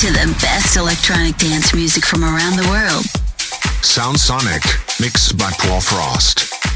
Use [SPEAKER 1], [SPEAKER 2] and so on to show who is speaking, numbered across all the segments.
[SPEAKER 1] to the best electronic dance music from around the world.
[SPEAKER 2] Sound Sonic, mixed by Paul Frost.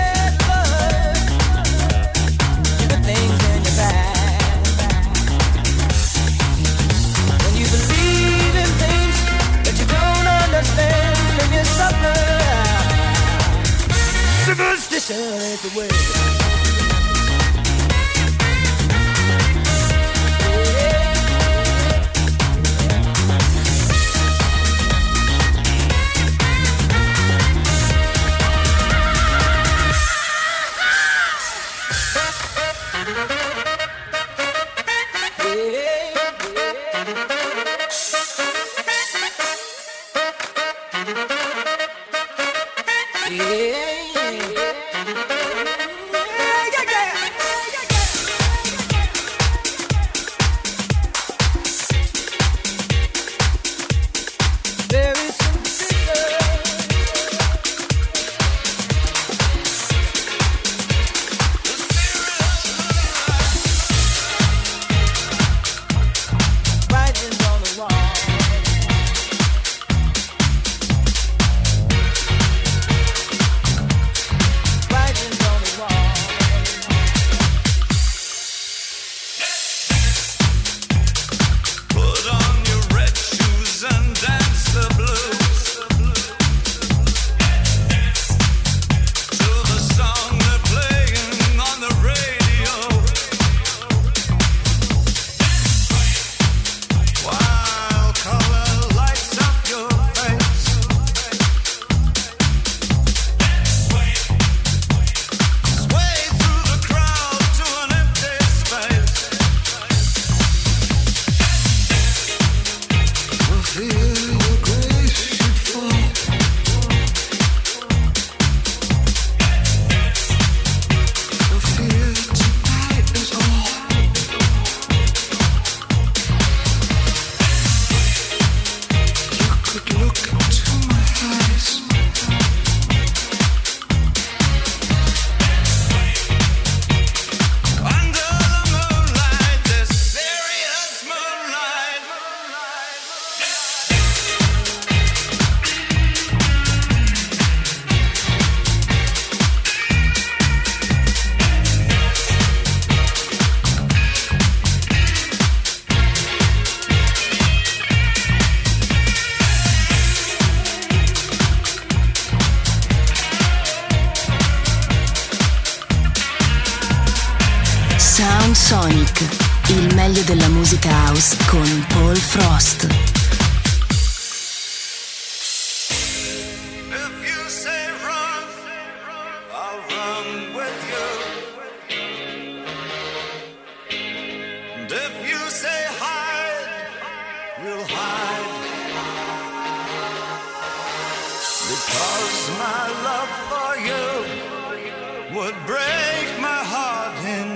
[SPEAKER 3] sun the
[SPEAKER 4] way.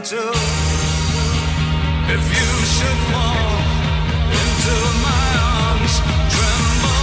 [SPEAKER 4] into if you
[SPEAKER 5] should fall into my arms tremble.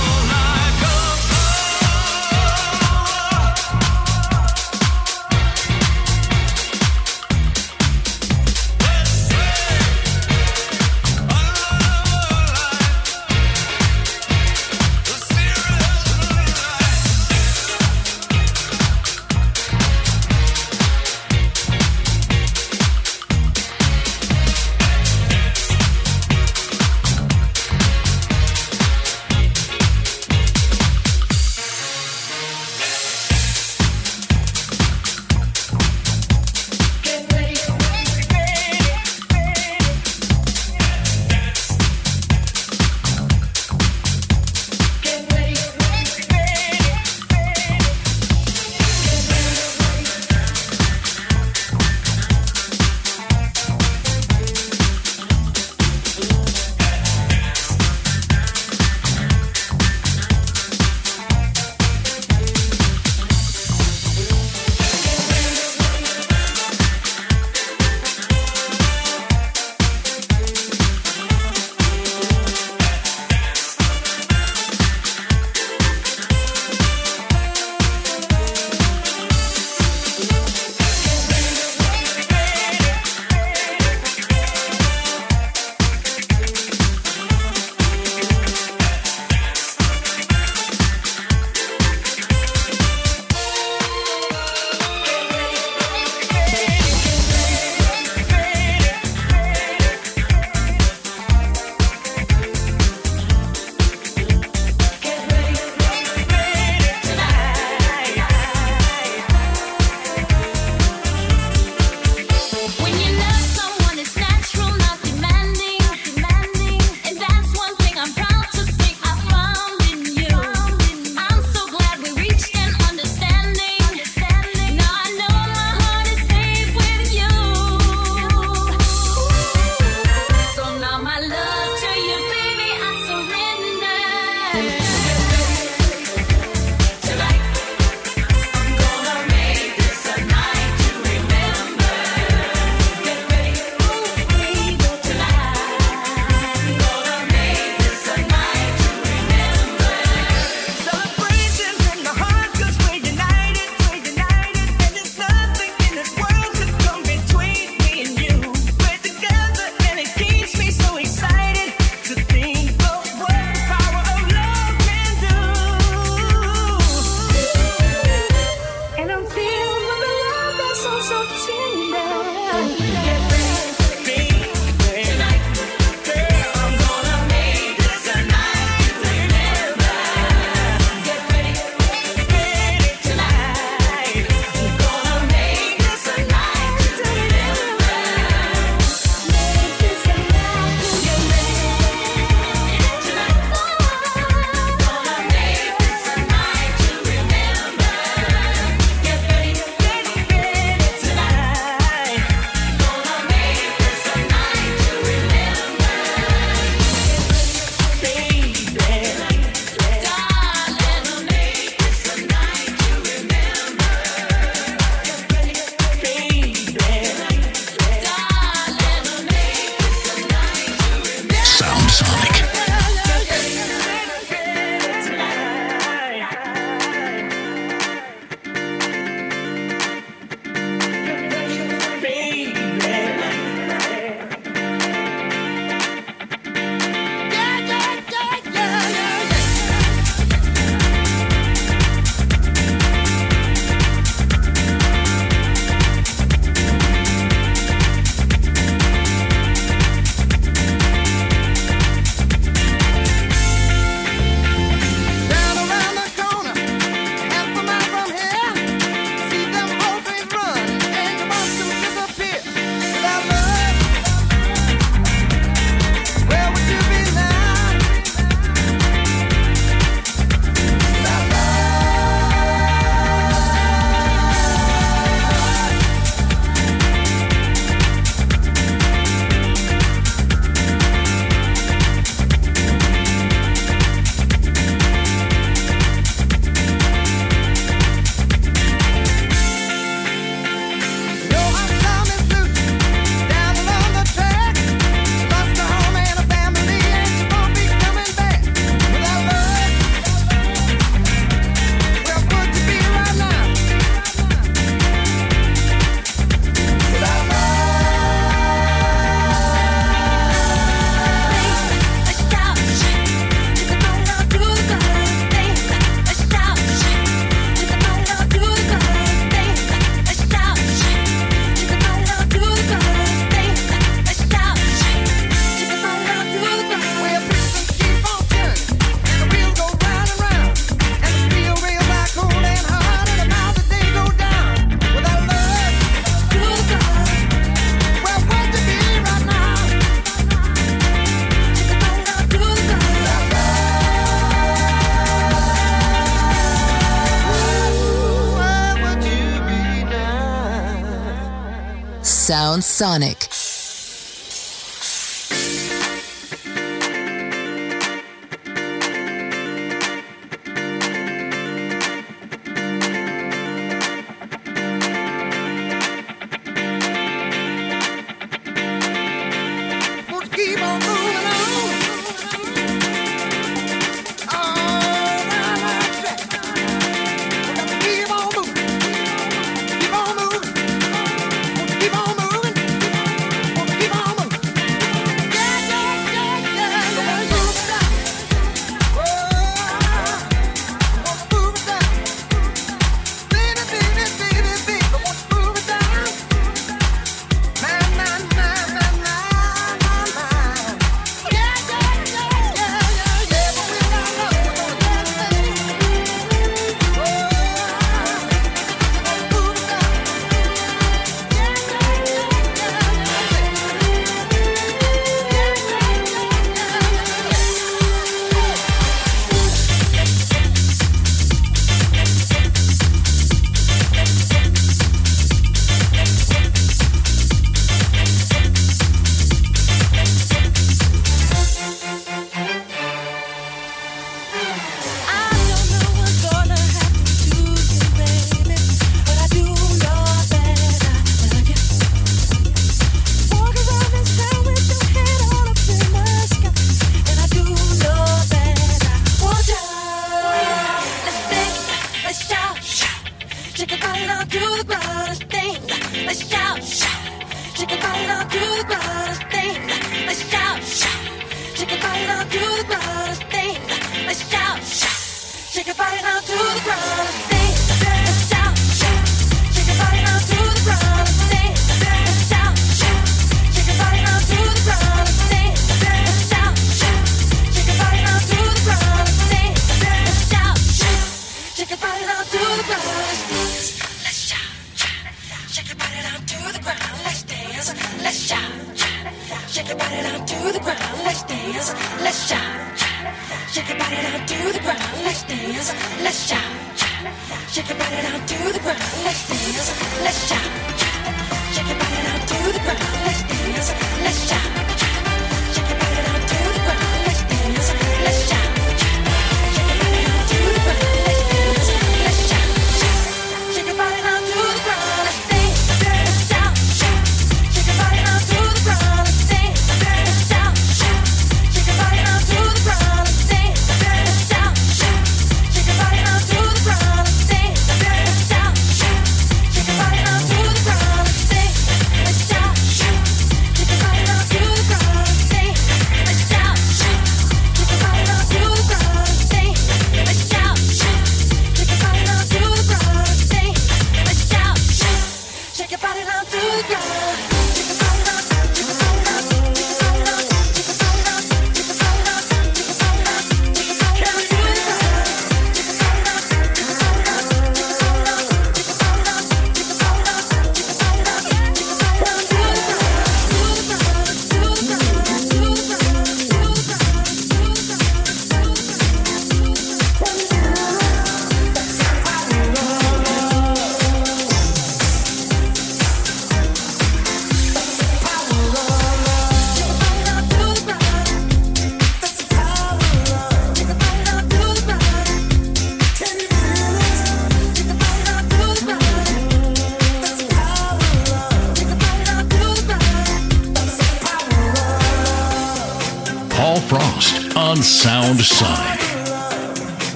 [SPEAKER 5] Sound Sonic.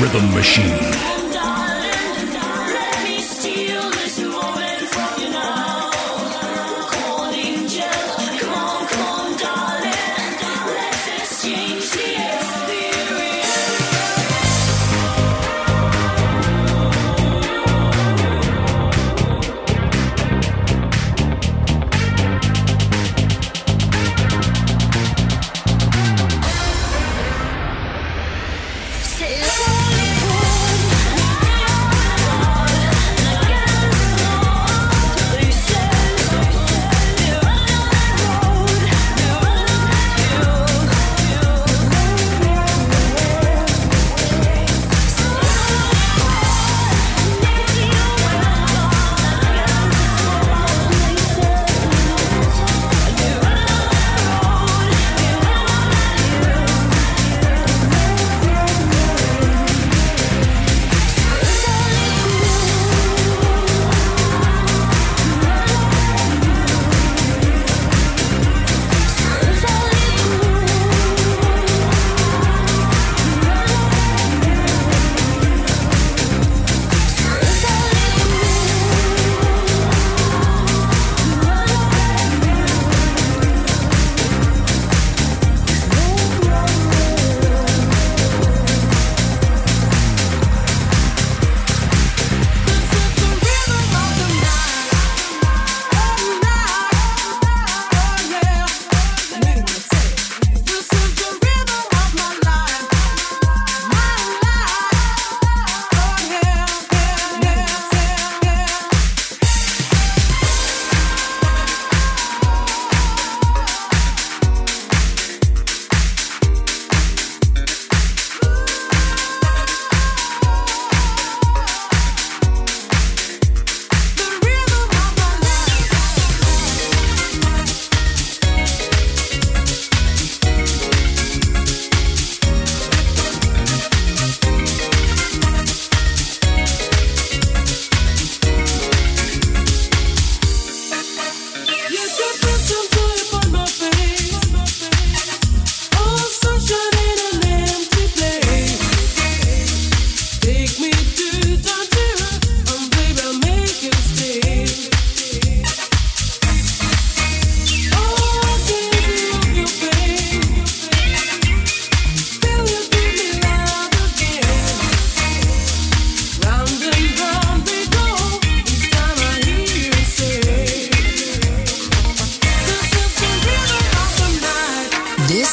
[SPEAKER 5] Rhythm machine.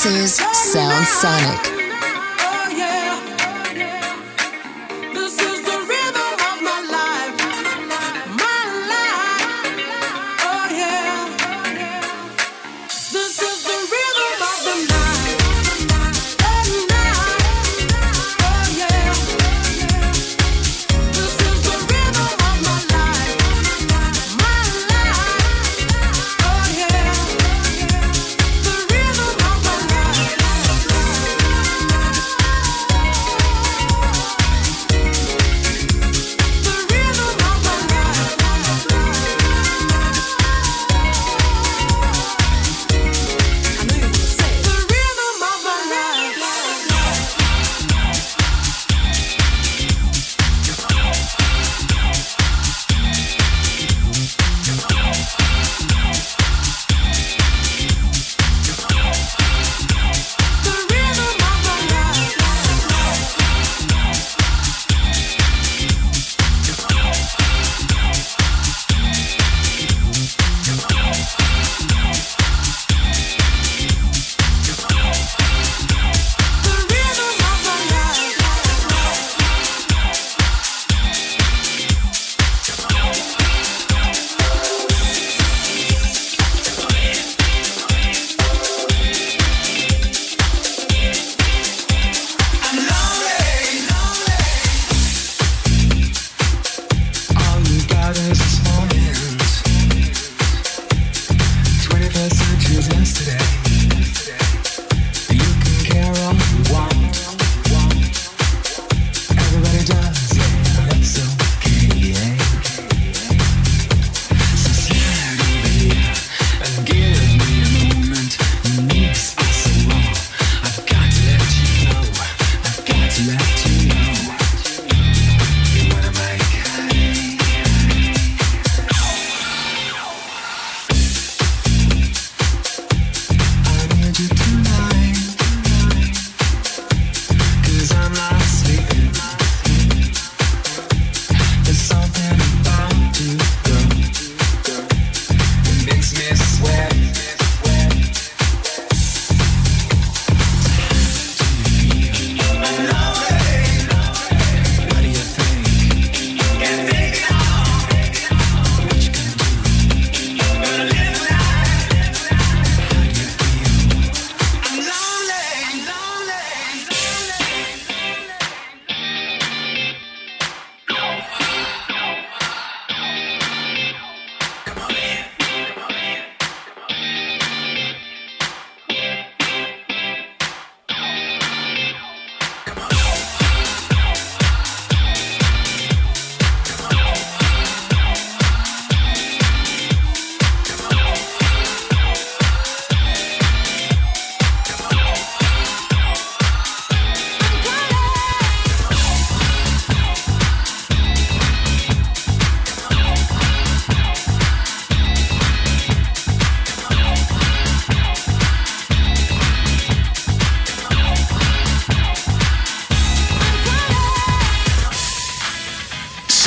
[SPEAKER 5] This is Sound Sonic. feels today.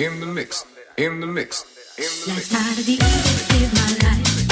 [SPEAKER 4] in the mix, in the mix. In the mix.
[SPEAKER 2] Last night I did my life.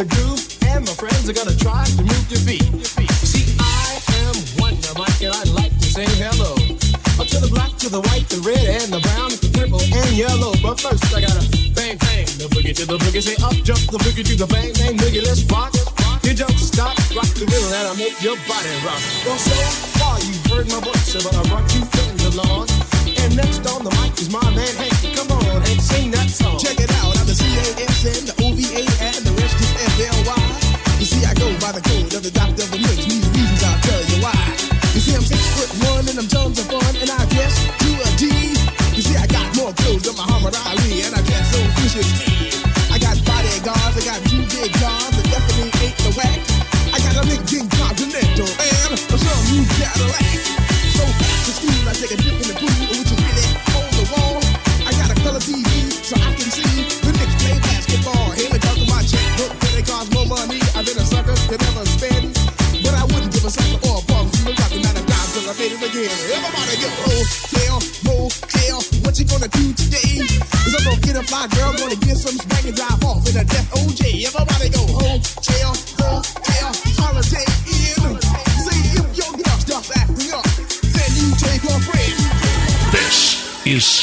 [SPEAKER 4] the
[SPEAKER 6] groove, and my friends are gonna try to move your feet. See, I am Wonder Mike, and I'd like to say hello. Up to the black, to the white, the red, and the brown, the purple, and yellow. But first, I gotta bang, bang, the boogie to the boogie. Say up, jump the boogie to the bang, bang, boogie. Let's rock. You don't stop, rock the rhythm, and I make your body rock. Well, so far you've heard my voice, but I brought you friends along. And next on the mic is my man Hank. Come on, Hank, sing that song.
[SPEAKER 7] Check it out.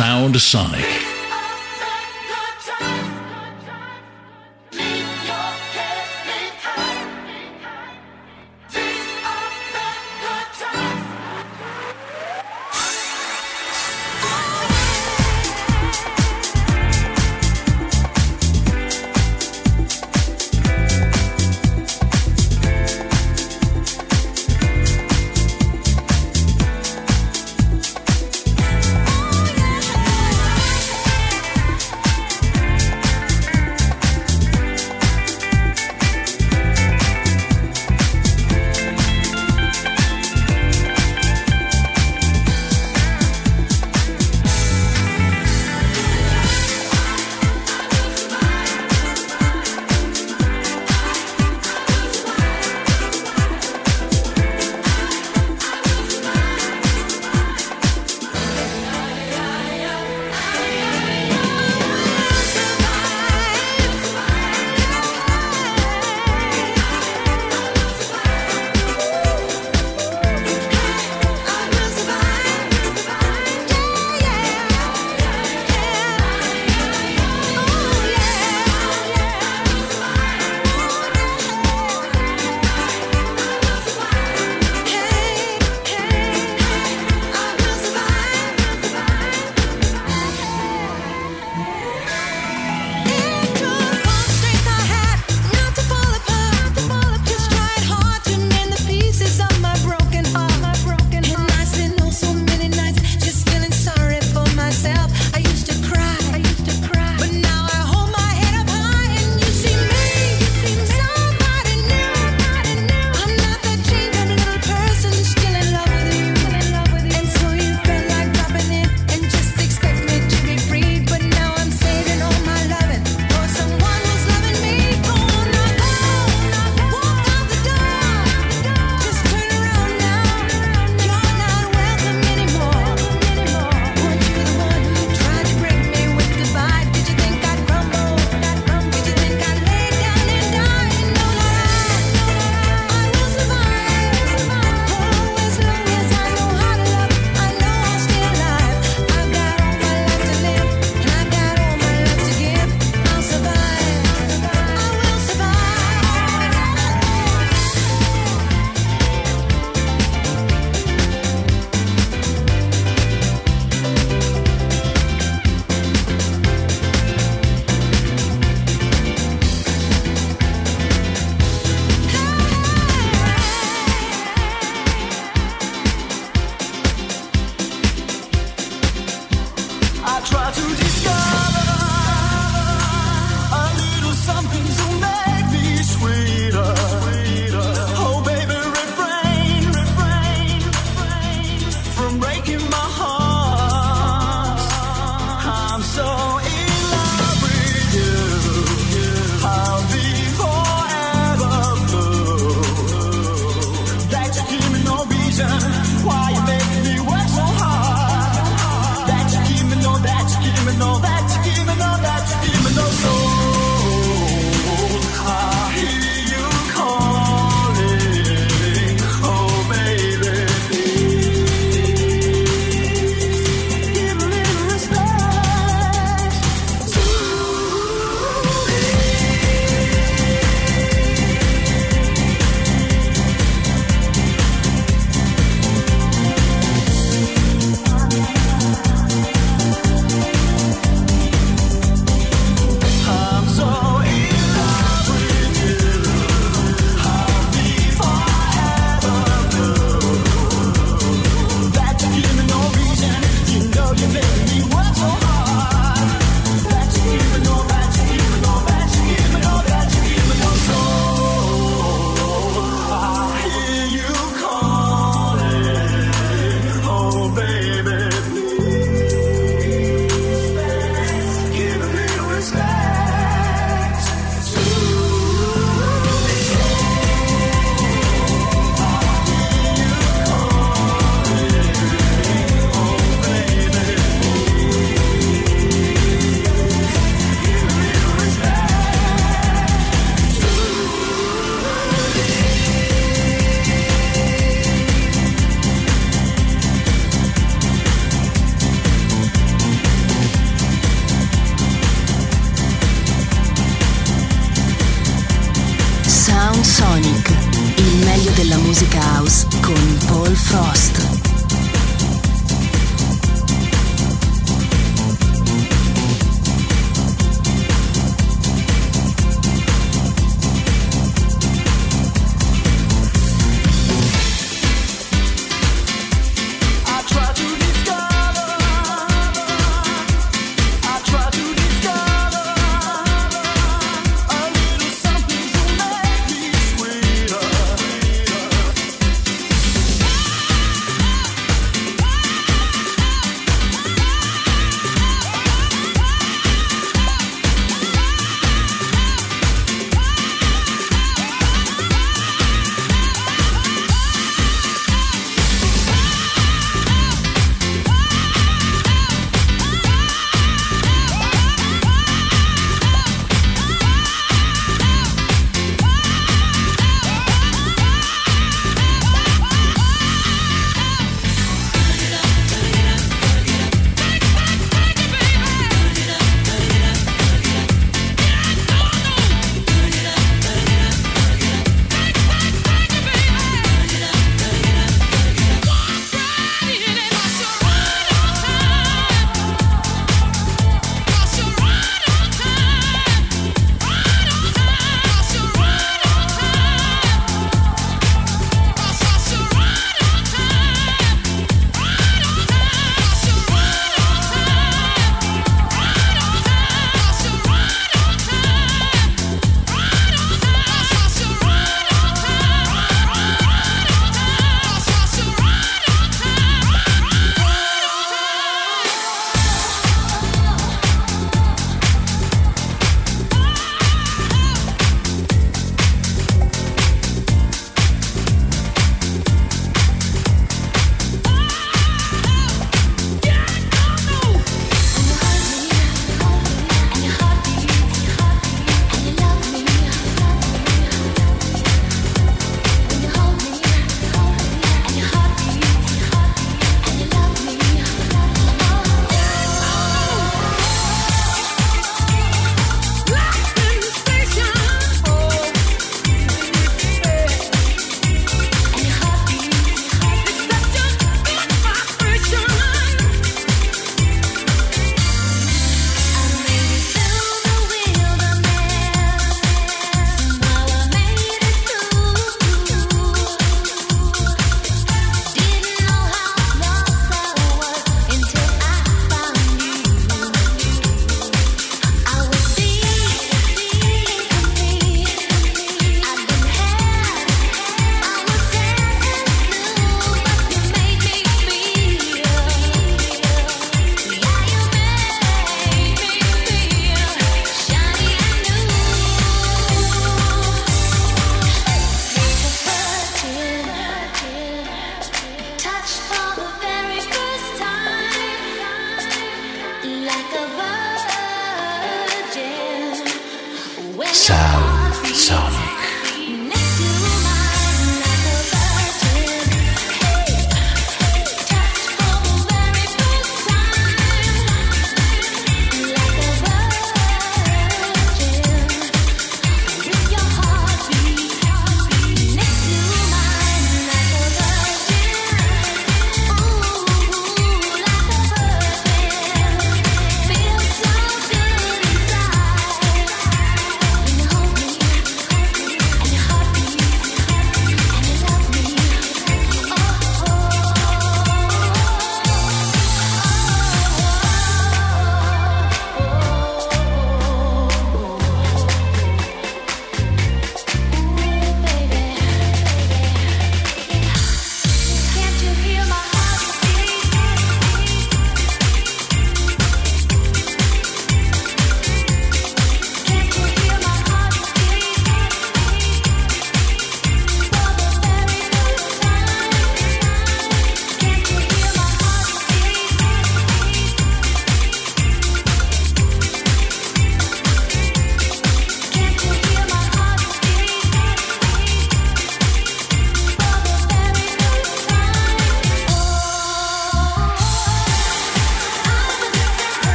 [SPEAKER 8] Sound Sonic.